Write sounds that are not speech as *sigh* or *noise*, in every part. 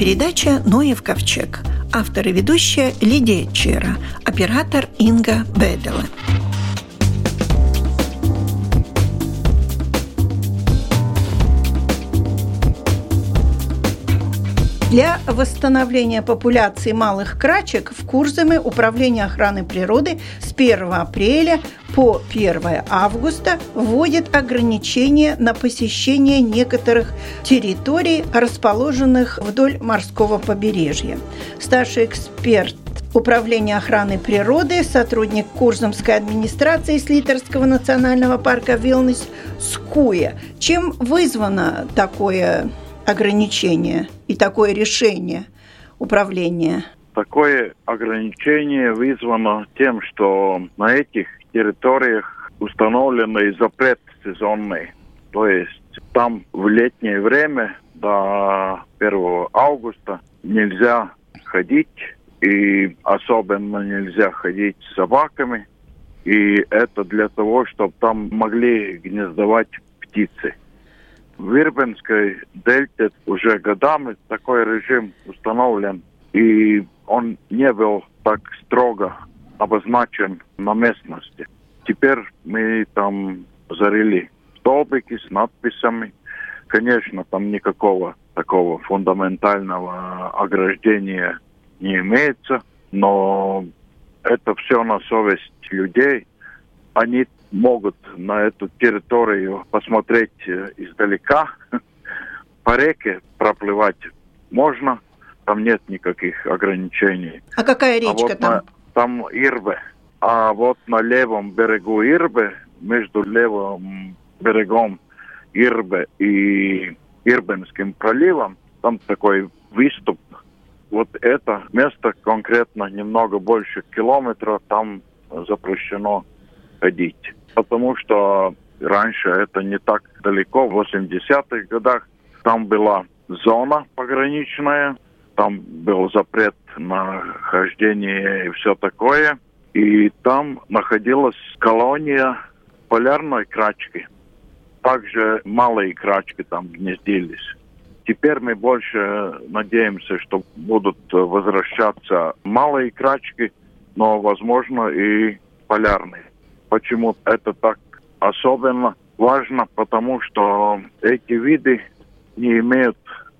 передача «Ноев ковчег». Автор и ведущая Лидия Чера. Оператор Инга Бедела. Для восстановления популяции малых крачек в Курзаме Управление охраны природы с 1 апреля по 1 августа вводит ограничения на посещение некоторых территорий, расположенных вдоль морского побережья. Старший эксперт Управления охраны природы, сотрудник Курзамской администрации Слитерского национального парка Вилнес Скуя. Чем вызвано такое ограничение и такое решение управления? Такое ограничение вызвано тем, что на этих территориях установленный запрет сезонный. То есть там в летнее время до 1 августа нельзя ходить, и особенно нельзя ходить с собаками. И это для того, чтобы там могли гнездовать птицы. В Ирбинской дельте уже годами такой режим установлен, и он не был так строго обозначен на местности. Теперь мы там зарыли столбики с надписями. Конечно, там никакого такого фундаментального ограждения не имеется, но это все на совесть людей. Они могут на эту территорию посмотреть э, издалека. *laughs* По реке проплывать можно, там нет никаких ограничений. А какая речка а вот там? На, там Ирбе. А вот на левом берегу Ирбе, между левым берегом Ирбе и Ирбенским проливом, там такой выступ. Вот это место конкретно немного больше километра, там запрещено ходить потому что раньше это не так далеко, в 80-х годах там была зона пограничная, там был запрет на хождение и все такое. И там находилась колония полярной крачки. Также малые крачки там гнездились. Теперь мы больше надеемся, что будут возвращаться малые крачки, но, возможно, и полярные. Почему это так особенно важно? Потому что эти виды не имеют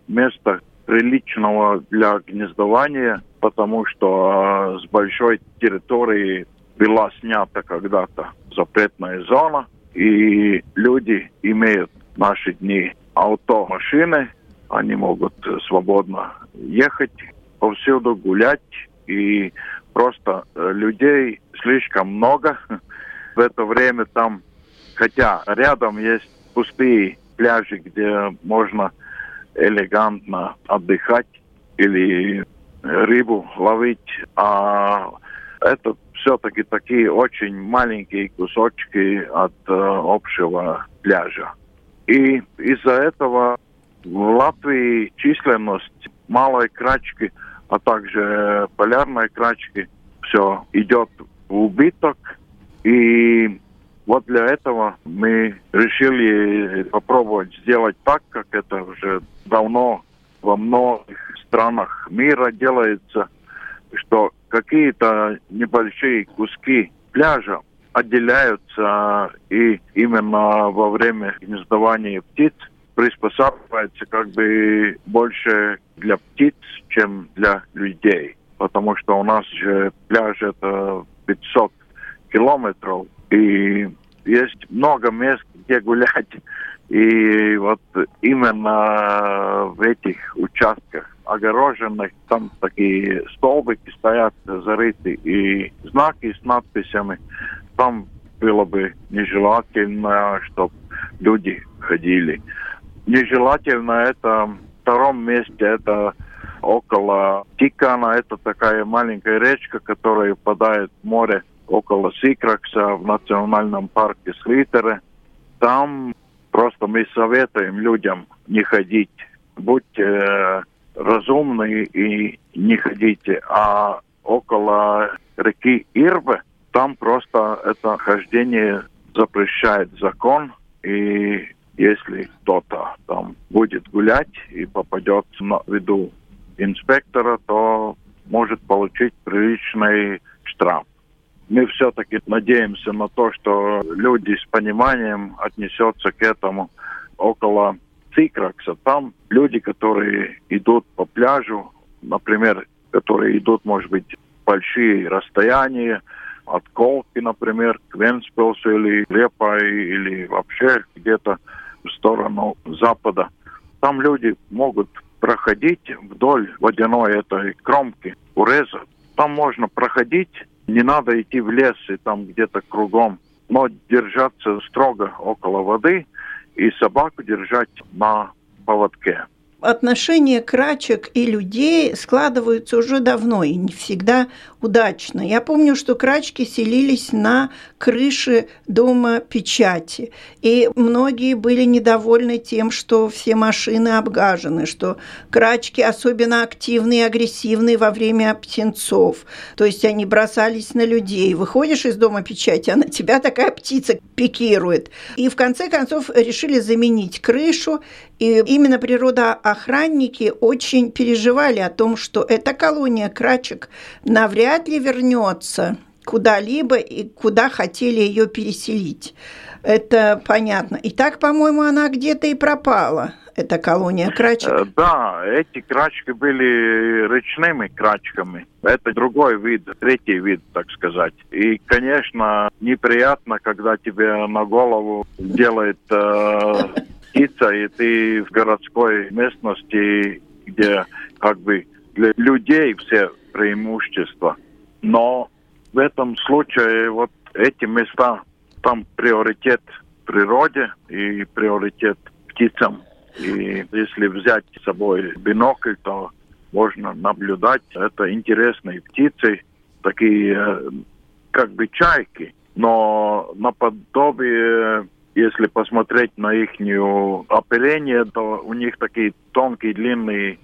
места приличного для гнездования, потому что э, с большой территории была снята когда-то запретная зона, и люди имеют в наши дни авто, машины, они могут свободно ехать повсюду, гулять, и просто э, людей слишком много, *laughs* в это время там, хотя рядом есть пустые пляжи, где можно элегантно отдыхать или рыбу ловить, а это все-таки такие очень маленькие кусочки от э, общего пляжа. И из-за этого в Латвии численность малой крачки, а также полярной крачки все идет в убыток. И вот для этого мы решили попробовать сделать так, как это уже давно во многих странах мира делается, что какие-то небольшие куски пляжа отделяются и именно во время гнездования птиц приспосабливается как бы больше для птиц, чем для людей. Потому что у нас же пляж это 500 километров. И есть много мест, где гулять. И вот именно в этих участках огороженных, там такие столбики стоят зарыты и знаки с надписями. Там было бы нежелательно, чтобы люди ходили. Нежелательно это в втором месте, это около Тикана, это такая маленькая речка, которая впадает в море около Сикракса в национальном парке Слитере. Там просто мы советуем людям не ходить. Будьте э, разумны и не ходите. А около реки Ирбе там просто это хождение запрещает закон. И если кто-то там будет гулять и попадет на виду инспектора, то может получить приличный штраф. Мы все-таки надеемся на то, что люди с пониманием отнесутся к этому около Цикракса. Там люди, которые идут по пляжу, например, которые идут, может быть, большие расстояния, от Колки, например, к Венспилсу или Репай, или вообще где-то в сторону запада. Там люди могут проходить вдоль водяной этой кромки уреза. Там можно проходить, не надо идти в лес и там где-то кругом, но держаться строго около воды и собаку держать на поводке отношения крачек и людей складываются уже давно и не всегда удачно. Я помню, что крачки селились на крыше дома печати, и многие были недовольны тем, что все машины обгажены, что крачки особенно активные и агрессивные во время птенцов. То есть они бросались на людей. Выходишь из дома печати, а на тебя такая птица пикирует. И в конце концов решили заменить крышу, и именно природоохранники очень переживали о том, что эта колония крачек навряд ли вернется куда-либо и куда хотели ее переселить. Это понятно. И так, по-моему, она где-то и пропала, эта колония крачек. Э, да, эти крачки были речными крачками. Это другой вид, третий вид, так сказать. И, конечно, неприятно, когда тебе на голову делает э, птица, и ты в городской местности, где как бы для людей все преимущества. Но в этом случае вот эти места, там приоритет природе и приоритет птицам. И если взять с собой бинокль, то можно наблюдать. Это интересные птицы, такие э, как бы чайки, но наподобие если посмотреть на их оперение, то у них такие тонкие длинные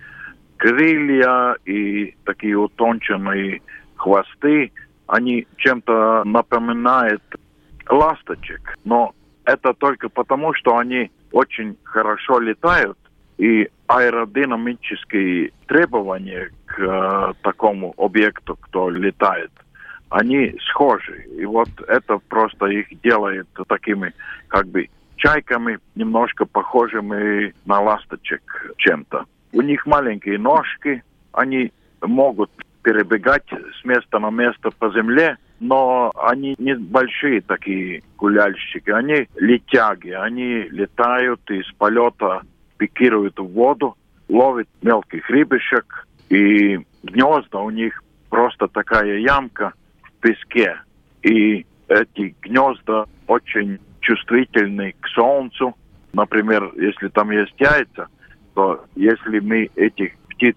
крылья и такие утонченные хвосты. Они чем-то напоминают ласточек, но это только потому, что они очень хорошо летают, и аэродинамические требования к э, такому объекту, кто летает – они схожи. И вот это просто их делает такими как бы чайками, немножко похожими на ласточек чем-то. У них маленькие ножки, они могут перебегать с места на место по земле, но они не большие такие гуляльщики, они летяги, они летают из полета, пикируют в воду, ловят мелких рыбешек, и гнезда у них просто такая ямка – песке. И эти гнезда очень чувствительны к солнцу. Например, если там есть яйца, то если мы этих птиц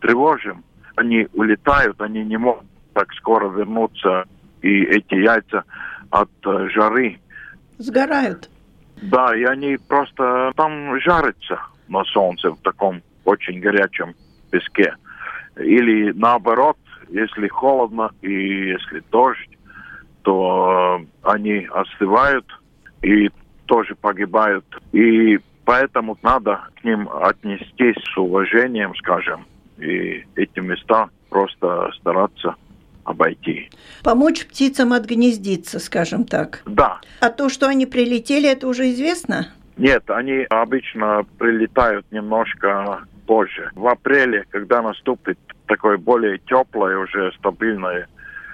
тревожим, они улетают, они не могут так скоро вернуться, и эти яйца от э, жары. Сгорают. Да, и они просто там жарятся на солнце в таком очень горячем песке. Или наоборот, если холодно и если дождь, то э, они остывают и тоже погибают. И поэтому надо к ним отнестись с уважением, скажем, и эти места просто стараться обойти. Помочь птицам отгнездиться, скажем так. Да. А то, что они прилетели, это уже известно? Нет, они обычно прилетают немножко позже. В апреле, когда наступит такое более теплое, уже стабильное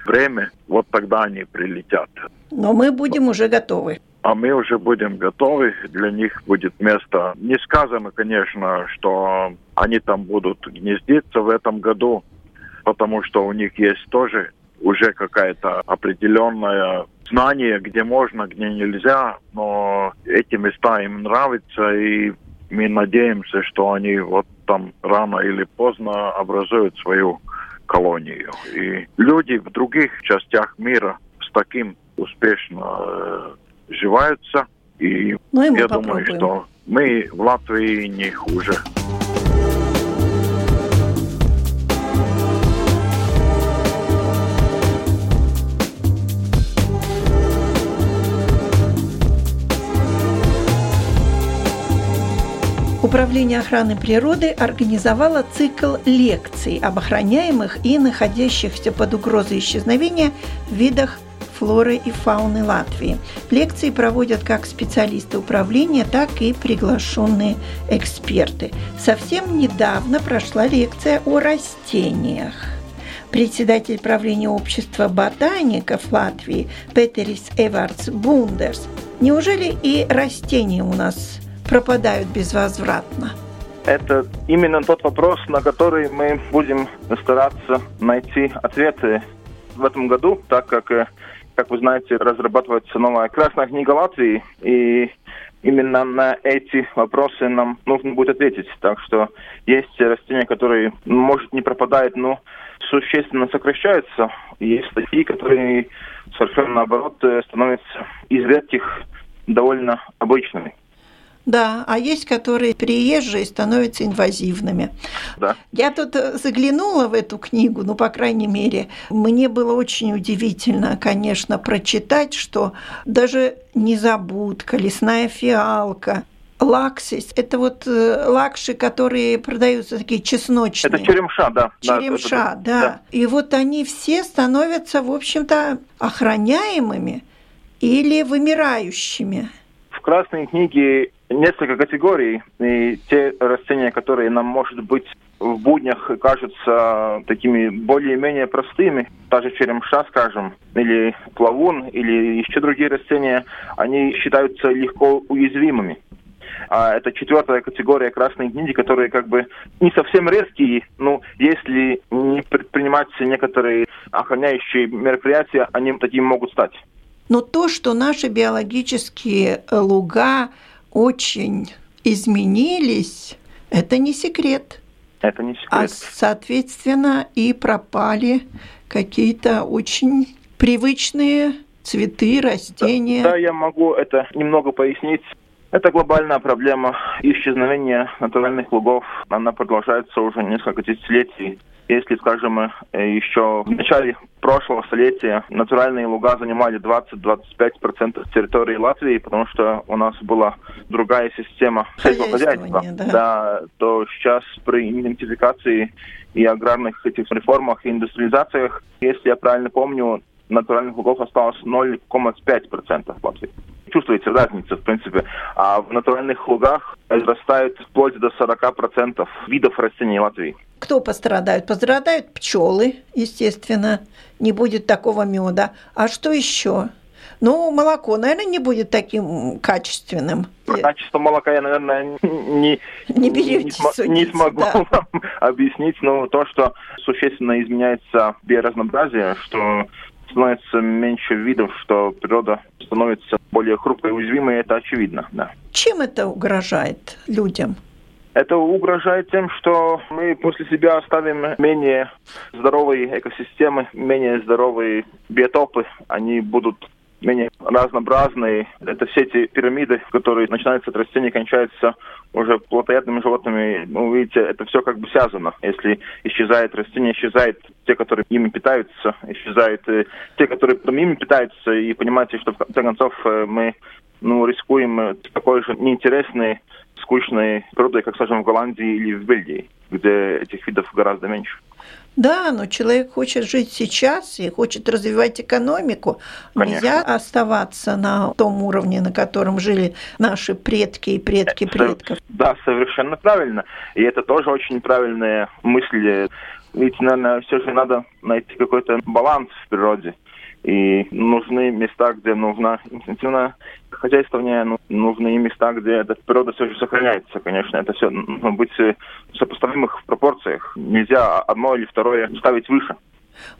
время, вот тогда они прилетят. Но мы будем уже готовы. А мы уже будем готовы, для них будет место. Не сказано, конечно, что они там будут гнездиться в этом году, потому что у них есть тоже уже какая-то определенная знание, где можно, где нельзя, но эти места им нравятся, и мы надеемся, что они вот там рано или поздно образуют свою колонию. И люди в других частях мира с таким успешно э, живаются. И ну, и я попробуем. думаю, что мы в Латвии не хуже. Управление охраны природы организовало цикл лекций об охраняемых и находящихся под угрозой исчезновения видах флоры и фауны Латвии. Лекции проводят как специалисты управления, так и приглашенные эксперты. Совсем недавно прошла лекция о растениях. Председатель правления общества ботаников Латвии Петерис Эвардс Бундерс. Неужели и растения у нас пропадают безвозвратно? Это именно тот вопрос, на который мы будем стараться найти ответы в этом году, так как, э, как вы знаете, разрабатывается новая Красная книга Латвии, и именно на эти вопросы нам нужно будет ответить. Так что есть растения, которые, может, не пропадают, но существенно сокращаются. Есть такие, которые совершенно наоборот э, становятся из редких довольно обычными. Да, а есть, которые приезжие становятся инвазивными. Да. Я тут э, заглянула в эту книгу, ну, по крайней мере, мне было очень удивительно, конечно, прочитать, что даже незабудка, лесная фиалка, лаксис, это вот э, лакши, которые продаются такие чесночные. Это черемша, да. Черемша, да, да. да. И вот они все становятся, в общем-то, охраняемыми или вымирающими. Красной книге несколько категорий. И те растения, которые нам, может быть, в буднях кажутся такими более-менее простыми, даже черемша, скажем, или плавун, или еще другие растения, они считаются легко уязвимыми. А это четвертая категория красной книги, которые как бы не совсем резкие, но если не предпринимать некоторые охраняющие мероприятия, они такими могут стать. Но то, что наши биологические луга очень изменились, это не секрет. Это не секрет. А, соответственно, и пропали какие-то очень привычные цветы, растения. Да, да, я могу это немного пояснить. Это глобальная проблема исчезновения натуральных лугов. Она продолжается уже несколько десятилетий. Если, скажем, э, еще в начале прошлого столетия натуральные луга занимали 20-25% территории Латвии, потому что у нас была другая система хозяйства, да. да, то сейчас при идентификации и аграрных этих реформах и индустриализациях, если я правильно помню, натуральных лугов осталось 0,5% в Латвии чувствуется разница, в принципе. А в натуральных лугах растает вплоть до 40% видов растений Латвии. Кто пострадают? Пострадают пчелы, естественно. Не будет такого меда. А что еще? Ну, молоко, наверное, не будет таким качественным. Про качество молока я, наверное, не, не, берете не, судить, не смогу да. вам объяснить, но то, что существенно изменяется биоразнообразие, что становится меньше видов, что природа становится более хрупкой и уязвимой, это очевидно, да. Чем это угрожает людям? Это угрожает тем, что мы после себя оставим менее здоровые экосистемы, менее здоровые биотопы. Они будут менее разнообразные. Это все эти пирамиды, которые начинаются от растений, кончаются уже плотоядными животными. Ну, видите, это все как бы связано. Если исчезает растение, исчезают те, которые ими питаются, исчезают э, те, которые потом ими питаются. И понимаете, что в конце концов э, мы ну, рискуем э, такой же неинтересной, скучной природой, как, скажем, в Голландии или в Бельгии, где этих видов гораздо меньше. Да, но человек хочет жить сейчас и хочет развивать экономику. Конечно. Нельзя оставаться на том уровне, на котором жили наши предки и предки предков. Да, совершенно правильно. И это тоже очень правильная мысль. Ведь, наверное, все же надо найти какой-то баланс в природе. И нужны места, где нужна интенсивное хозяйствование, ну, нужны места, где эта природа все же сохраняется. Конечно, это все должно быть в сопоставимых пропорциях. Нельзя одно или второе ставить выше.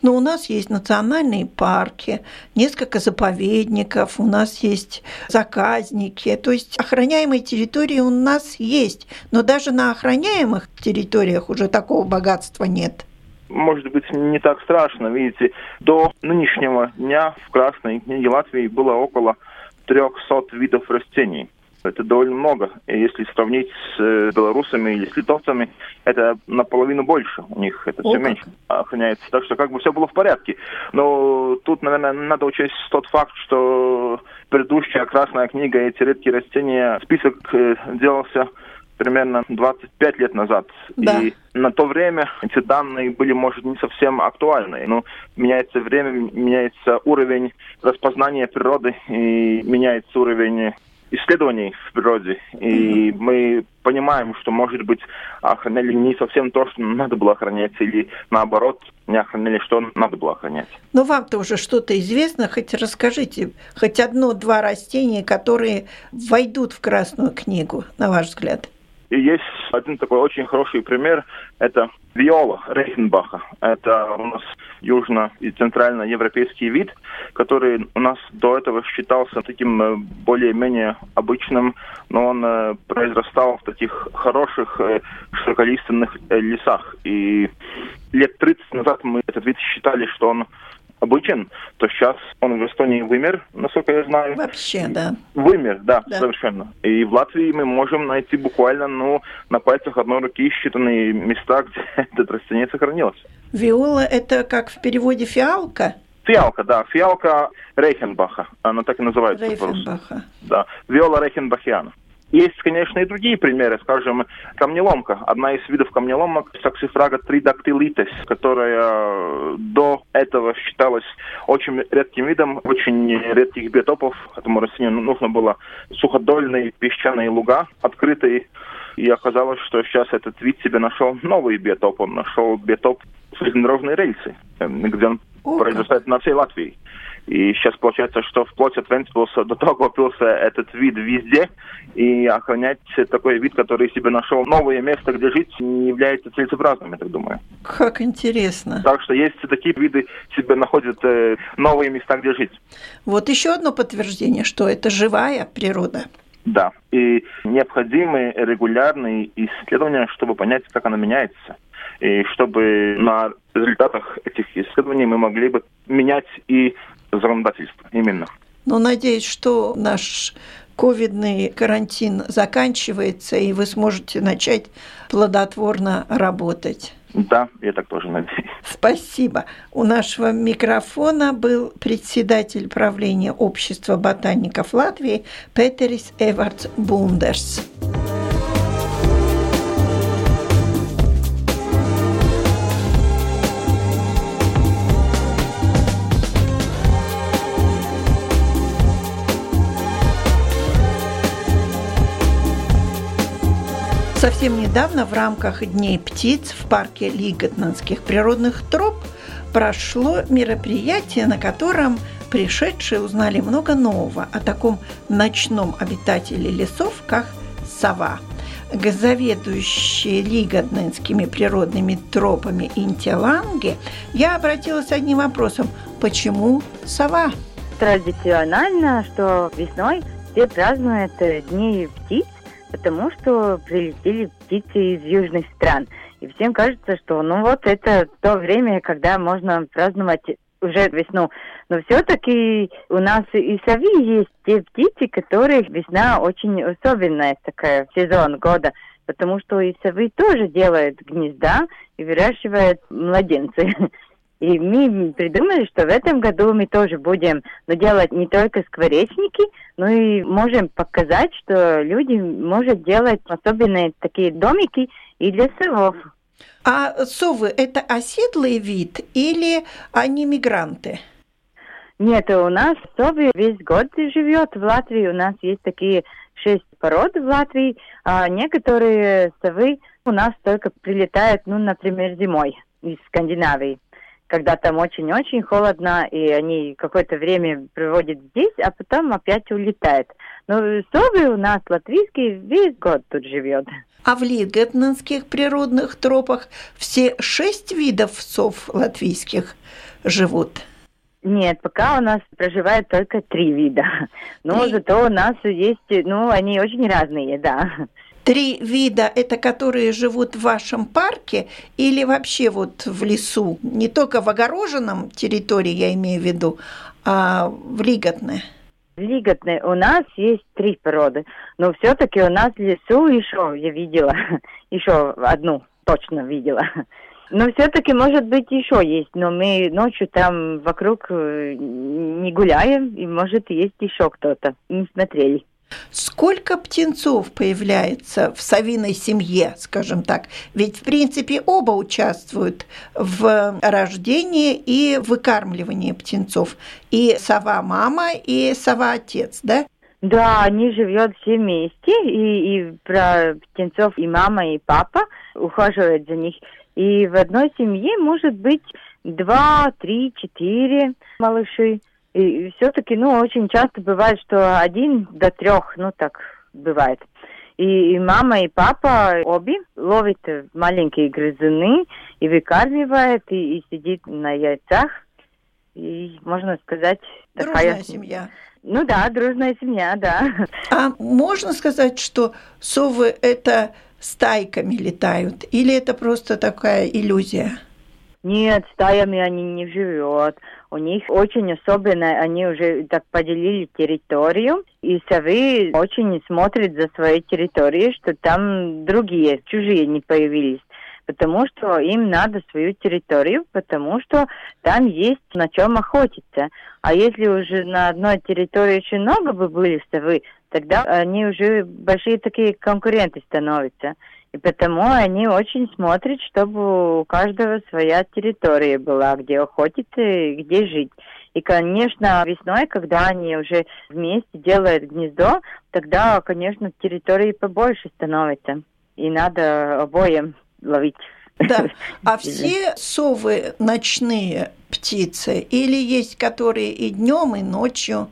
Но у нас есть национальные парки, несколько заповедников, у нас есть заказники, то есть охраняемые территории у нас есть, но даже на охраняемых территориях уже такого богатства нет может быть, не так страшно. Видите, до нынешнего дня в Красной книге Латвии было около 300 видов растений. Это довольно много. И если сравнить с э, белорусами или с литовцами, это наполовину больше. У них это все меньше охраняется. Так что как бы все было в порядке. Но тут, наверное, надо учесть тот факт, что предыдущая красная книга эти редкие растения, список э, делался примерно 25 лет назад. Да. И на то время эти данные были, может, не совсем актуальны. Но меняется время, меняется уровень распознания природы и меняется уровень исследований в природе. И mm-hmm. мы понимаем, что, может быть, охраняли не совсем то, что надо было охранять, или наоборот, не охраняли, что надо было охранять. Ну, вам-то уже что-то известно, хоть расскажите, хоть одно-два растения, которые войдут в Красную книгу, на ваш взгляд. И есть один такой очень хороший пример, это виола Рейхенбаха. Это у нас южно- и центральноевропейский вид, который у нас до этого считался таким э, более-менее обычным, но он э, произрастал в таких хороших э, широколиственных лесах. И лет 30 назад мы этот вид считали, что он обычен, то сейчас он в Эстонии вымер, насколько я знаю. Вообще, да. Вымер, да, да, совершенно. И в Латвии мы можем найти буквально, ну, на пальцах одной руки считанные места, *laughs* где этот растение сохранилось. Виола – это как в переводе фиалка? Фиалка, да, фиалка Рейхенбаха, она так и называется. Рейхенбаха. Да, виола Рейхенбахиана. Есть, конечно, и другие примеры, скажем, камнеломка. Одна из видов камнеломок – саксифрага тридактилитес, которая до этого считалась очень редким видом, очень редких биотопов. Этому растению нужно было суходольные песчаные луга, открытые. И оказалось, что сейчас этот вид себе нашел новый биотоп. Он нашел биотоп железнодорожной рельсы, где он произрастает на всей Латвии. И сейчас получается, что вплоть от Вентспилса до того купился этот вид везде, и охранять такой вид, который себе нашел новое место, где жить, не является целесообразным, я так думаю. Как интересно. Так что есть такие виды, себе находят э, новые места, где жить. Вот еще одно подтверждение, что это живая природа. Да, и необходимы регулярные исследования, чтобы понять, как она меняется. И чтобы на результатах этих исследований мы могли бы менять и законодательства именно. Ну, надеюсь, что наш ковидный карантин заканчивается, и вы сможете начать плодотворно работать. Да, я так тоже надеюсь. Спасибо. У нашего микрофона был председатель правления Общества ботаников Латвии Петерис Эвардс Бундерс. Совсем недавно в рамках Дней птиц в парке Лиготнанских природных троп прошло мероприятие, на котором пришедшие узнали много нового о таком ночном обитателе лесов, как сова. К заведующей Лиготнанскими природными тропами Интеланге я обратилась с одним вопросом. Почему сова? Традиционально, что весной все празднуют Дни птиц, потому что прилетели птицы из южных стран. И всем кажется, что ну вот это то время, когда можно праздновать уже весну. Но все-таки у нас и сови есть те птицы, которых весна очень особенная такая сезон года, потому что и совы тоже делают гнезда и выращивают младенцы. И мы придумали, что в этом году мы тоже будем ну, делать не только скворечники, но и можем показать, что люди могут делать особенные такие домики и для совов. А совы – это оседлый вид или они мигранты? Нет, у нас совы весь год живет в Латвии. У нас есть такие шесть пород в Латвии, а некоторые совы у нас только прилетают, ну, например, зимой из Скандинавии когда там очень-очень холодно, и они какое-то время проводят здесь, а потом опять улетают. Но совы у нас латвийские весь год тут живет. А в Лигетнанских природных тропах все шесть видов сов латвийских живут? Нет, пока у нас проживает только три вида. Но зато у нас есть, ну, они очень разные, да. Три вида – это которые живут в вашем парке или вообще вот в лесу? Не только в огороженном территории, я имею в виду, а в лиготной? Лиготной у нас есть три породы, но все-таки у нас в лесу еще я видела, *laughs* еще одну точно видела. Но все-таки, может быть, еще есть, но мы ночью там вокруг э, не гуляем, и может есть еще кто-то. Не смотрели. Сколько птенцов появляется в совиной семье, скажем так? Ведь, в принципе, оба участвуют в рождении и выкармливании птенцов. И сова-мама, и сова-отец, да? Да, они живут все вместе, и, и про птенцов и мама, и папа ухаживают за них. И в одной семье может быть два, три, четыре малыши. И все-таки, ну, очень часто бывает, что один до трех, ну, так бывает. И, и мама, и папа обе ловят маленькие грызуны и выкармливает, и, и сидит на яйцах. И, можно сказать, дружная такая... семья. Ну да, дружная семья, да. А можно сказать, что совы это стайками летают, или это просто такая иллюзия? Нет, стаями они не живут. У них очень особенно, они уже так поделили территорию, и совы очень смотрят за своей территорией, что там другие, чужие не появились потому что им надо свою территорию, потому что там есть на чем охотиться. А если уже на одной территории очень много бы были совы, тогда они уже большие такие конкуренты становятся. И потому они очень смотрят, чтобы у каждого своя территория была, где охотиться и где жить. И, конечно, весной, когда они уже вместе делают гнездо, тогда, конечно, территории побольше становится. И надо обоим ловить. Да. *laughs* А все совы ночные птицы или есть которые и днем, и ночью?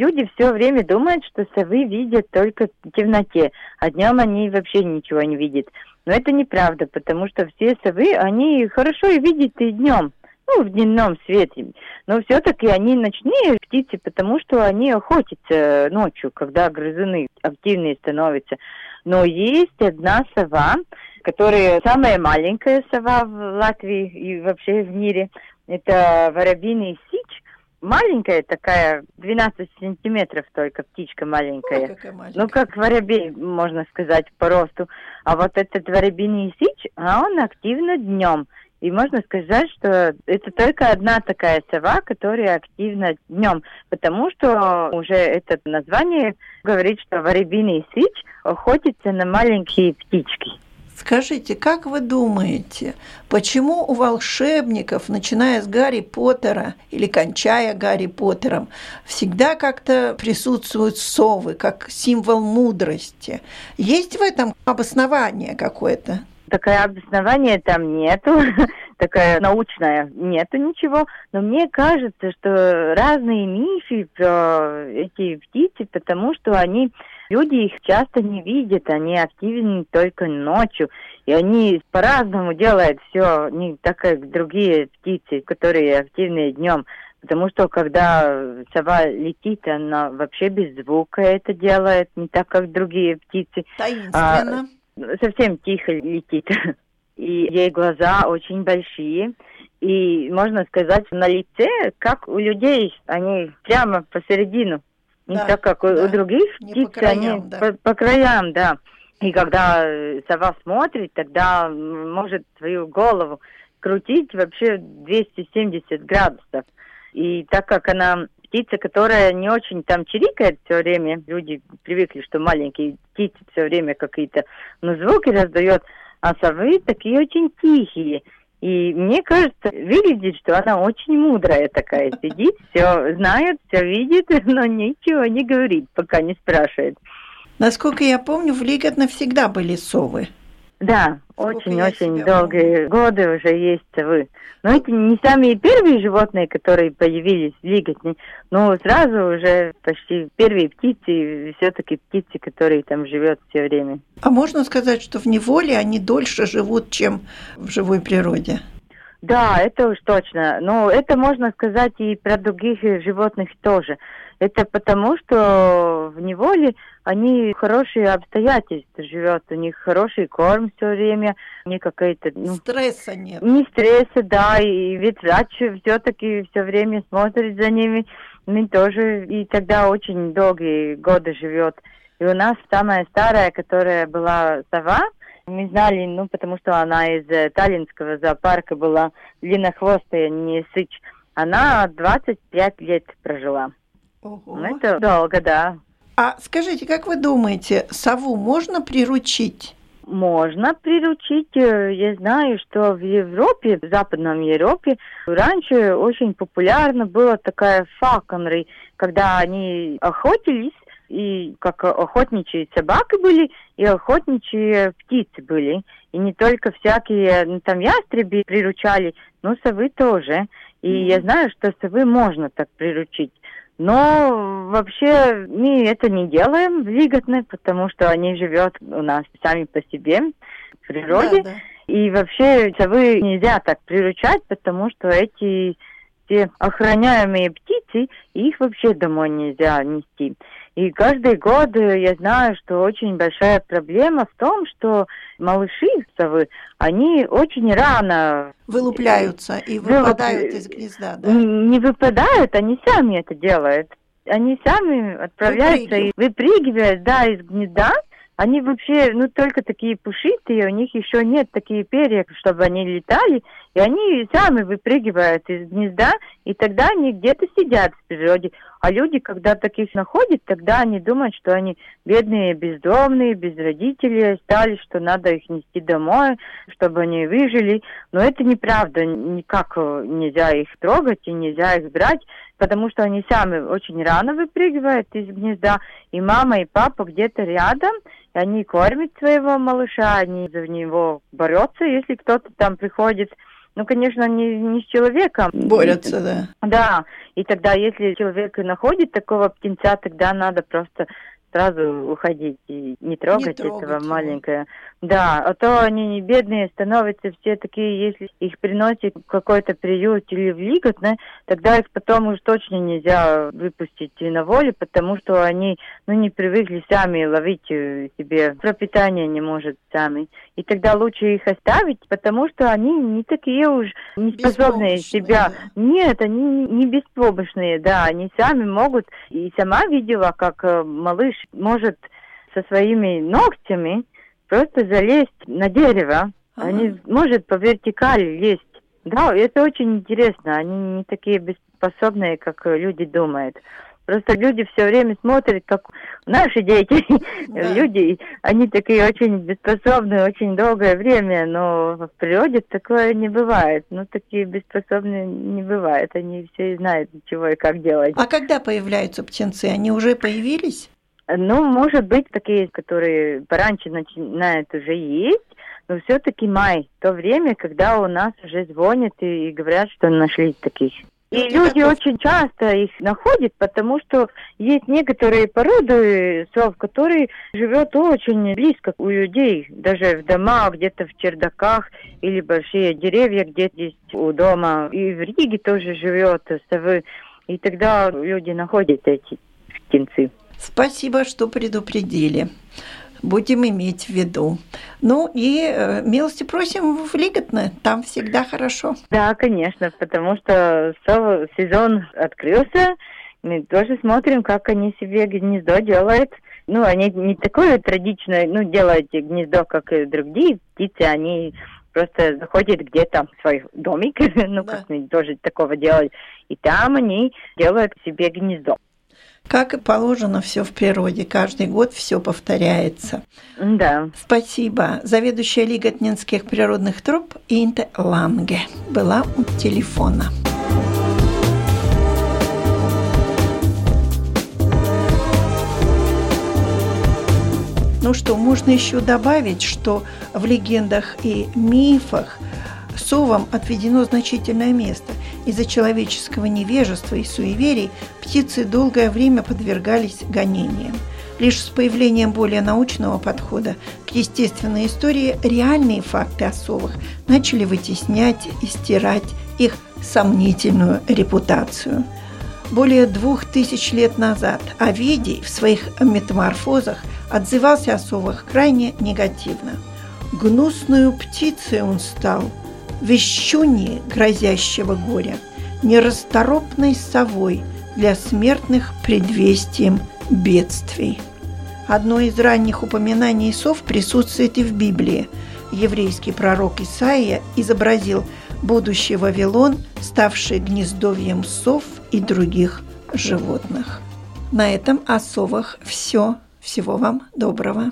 Люди все время думают, что совы видят только в темноте, а днем они вообще ничего не видят. Но это неправда, потому что все совы, они хорошо и видят и днем, ну, в дневном свете. Но все-таки они ночные птицы, потому что они охотятся ночью, когда грызуны активнее становятся. Но есть одна сова, которая самая маленькая сова в Латвии и вообще в мире. Это воробьиный сич маленькая такая, 12 сантиметров только, птичка маленькая. Ой, маленькая. Ну, как воробей, можно сказать, по росту. А вот этот воробиный сич, а он активно днем. И можно сказать, что это только одна такая сова, которая активна днем, потому что уже это название говорит, что воробиный сич охотится на маленькие птички. Скажите, как вы думаете, почему у волшебников, начиная с Гарри Поттера или кончая Гарри Поттером, всегда как-то присутствуют совы, как символ мудрости? Есть в этом обоснование какое-то? Такое обоснование там нету, *laughs* такая научная, нету ничего. Но мне кажется, что разные мифы про эти птицы, потому что они Люди их часто не видят, они активны только ночью, и они по-разному делают все, не так как другие птицы, которые активны днем. Потому что когда сова летит, она вообще без звука это делает, не так как другие птицы. Таинственно. А, совсем тихо летит. *laughs* И ей глаза очень большие. И можно сказать, на лице, как у людей, они прямо посередину да, так, как да. у других птиц, по краям, они да. по, по краям, да. И когда э, сова смотрит, тогда может свою голову крутить вообще 270 градусов. И так как она птица, которая не очень там чирикает все время, люди привыкли, что маленькие птицы все время какие-то ну, звуки раздает, а совы такие очень тихие. И мне кажется, выглядит, что она очень мудрая такая, *laughs* сидит, все знает, все видит, *laughs* но ничего не говорит, пока не спрашивает. Насколько я помню, в Лиготно всегда были совы. Да, очень-очень долгие годы уже есть совы. Но это не самые первые животные, которые появились в Лиготне, но сразу уже почти первые птицы, все-таки птицы, которые там живет все время. А можно сказать, что в неволе они дольше живут, чем в живой природе? Да, это уж точно. Но это можно сказать и про других животных тоже. Это потому, что в неволе они хорошие обстоятельства живет, у них хороший корм все время, не какая-то... Ну, стресса нет. Не стресса, да, и ведь врач все-таки все время смотрит за ними, мы тоже, и тогда очень долгие годы живет. И у нас самая старая, которая была сова, мы знали, ну, потому что она из э, Таллинского зоопарка была длиннохвостая, не сыч. Она 25 лет прожила. Ого. Ну, это долго, да. А скажите, как вы думаете, сову можно приручить? Можно приручить. Э, я знаю, что в Европе, в Западном Европе, раньше очень популярна была такая факонры, когда они охотились, и как охотничьи собаки были, и охотничьи птицы были. И не только всякие, ну, там ястреби приручали, но совы тоже. И mm-hmm. я знаю, что совы можно так приручить. Но вообще мы это не делаем Лиготне, потому что они живут у нас сами по себе в природе. Да, да. И вообще совы нельзя так приручать, потому что эти все охраняемые птицы, их вообще домой нельзя нести. И каждый год э, я знаю, что очень большая проблема в том, что малыши совы, они очень рано... Вылупляются и выпадают из гнезда, да? Не выпадают, они сами это делают. Они сами отправляются и выпрыгивают, да, из гнезда, они вообще, ну, только такие пушистые, у них еще нет такие перья, чтобы они летали, и они сами выпрыгивают из гнезда, и тогда они где-то сидят в природе. А люди, когда таких находят, тогда они думают, что они бедные, бездомные, без родителей остались, что надо их нести домой, чтобы они выжили. Но это неправда, никак нельзя их трогать и нельзя их брать, потому что они сами очень рано выпрыгивают из гнезда, и мама и папа где-то рядом, и они кормят своего малыша, они за него борются, если кто-то там приходит. Ну, конечно, не, не с человеком. Борются, да. Да, и тогда, если человек находит такого птенца, тогда надо просто сразу уходить и не трогать, не трогать этого его. маленького. Да, а то они не бедные становятся все такие, если их приносят в какой-то приют или в лиготно, тогда их потом уж точно нельзя выпустить на волю, потому что они ну, не привыкли сами ловить э, себе пропитание не может сами. И тогда лучше их оставить, потому что они не такие уж не способные себя. Да. Нет, они не беспомощные, да, они сами могут. И сама видела, как э, малыш может со своими ногтями просто залезть на дерево. Ага. Они может по вертикали лезть. Да, это очень интересно. Они не такие беспособные, как люди думают. Просто люди все время смотрят, как наши дети, *laughs* да. люди, они такие очень беспособные очень долгое время, но в природе такое не бывает. Ну, такие беспособные не бывает. Они все знают, чего и как делать. А когда появляются птенцы? Они уже появились? Ну, может быть, такие, которые пораньше начинают уже есть, но все-таки май, то время, когда у нас уже звонят и, и говорят, что нашли таких. И люди очень часто их находят, потому что есть некоторые породы сов, которые живут очень близко у людей, даже в домах, где-то в чердаках или большие деревья где-то есть у дома. И в Риге тоже живет совы. И тогда люди находят эти птенцы. Спасибо, что предупредили. Будем иметь в виду. Ну и э, милости просим в Лиготно, там всегда хорошо. Да, конечно, потому что сезон открылся, мы тоже смотрим, как они себе гнездо делают. Ну, они не такое традичное, ну, делают гнездо, как и другие птицы, они просто заходят где-то в свой домик, *laughs* ну, да. как мы тоже такого делали, и там они делают себе гнездо. Как и положено, все в природе. Каждый год все повторяется. Да. Спасибо. Заведующая Лиготнинских природных троп Инте Ланге была у телефона. Ну что, можно еще добавить, что в легендах и мифах совам отведено значительное место – из-за человеческого невежества и суеверий птицы долгое время подвергались гонениям. Лишь с появлением более научного подхода к естественной истории реальные факты о начали вытеснять и стирать их сомнительную репутацию. Более двух тысяч лет назад Овидий в своих метаморфозах отзывался о совах крайне негативно. «Гнусную птицей он стал, вещуньи грозящего горя, нерасторопной совой для смертных предвестием бедствий. Одно из ранних упоминаний сов присутствует и в Библии. Еврейский пророк Исаия изобразил будущий Вавилон, ставший гнездовьем сов и других животных. На этом о совах все. Всего вам доброго.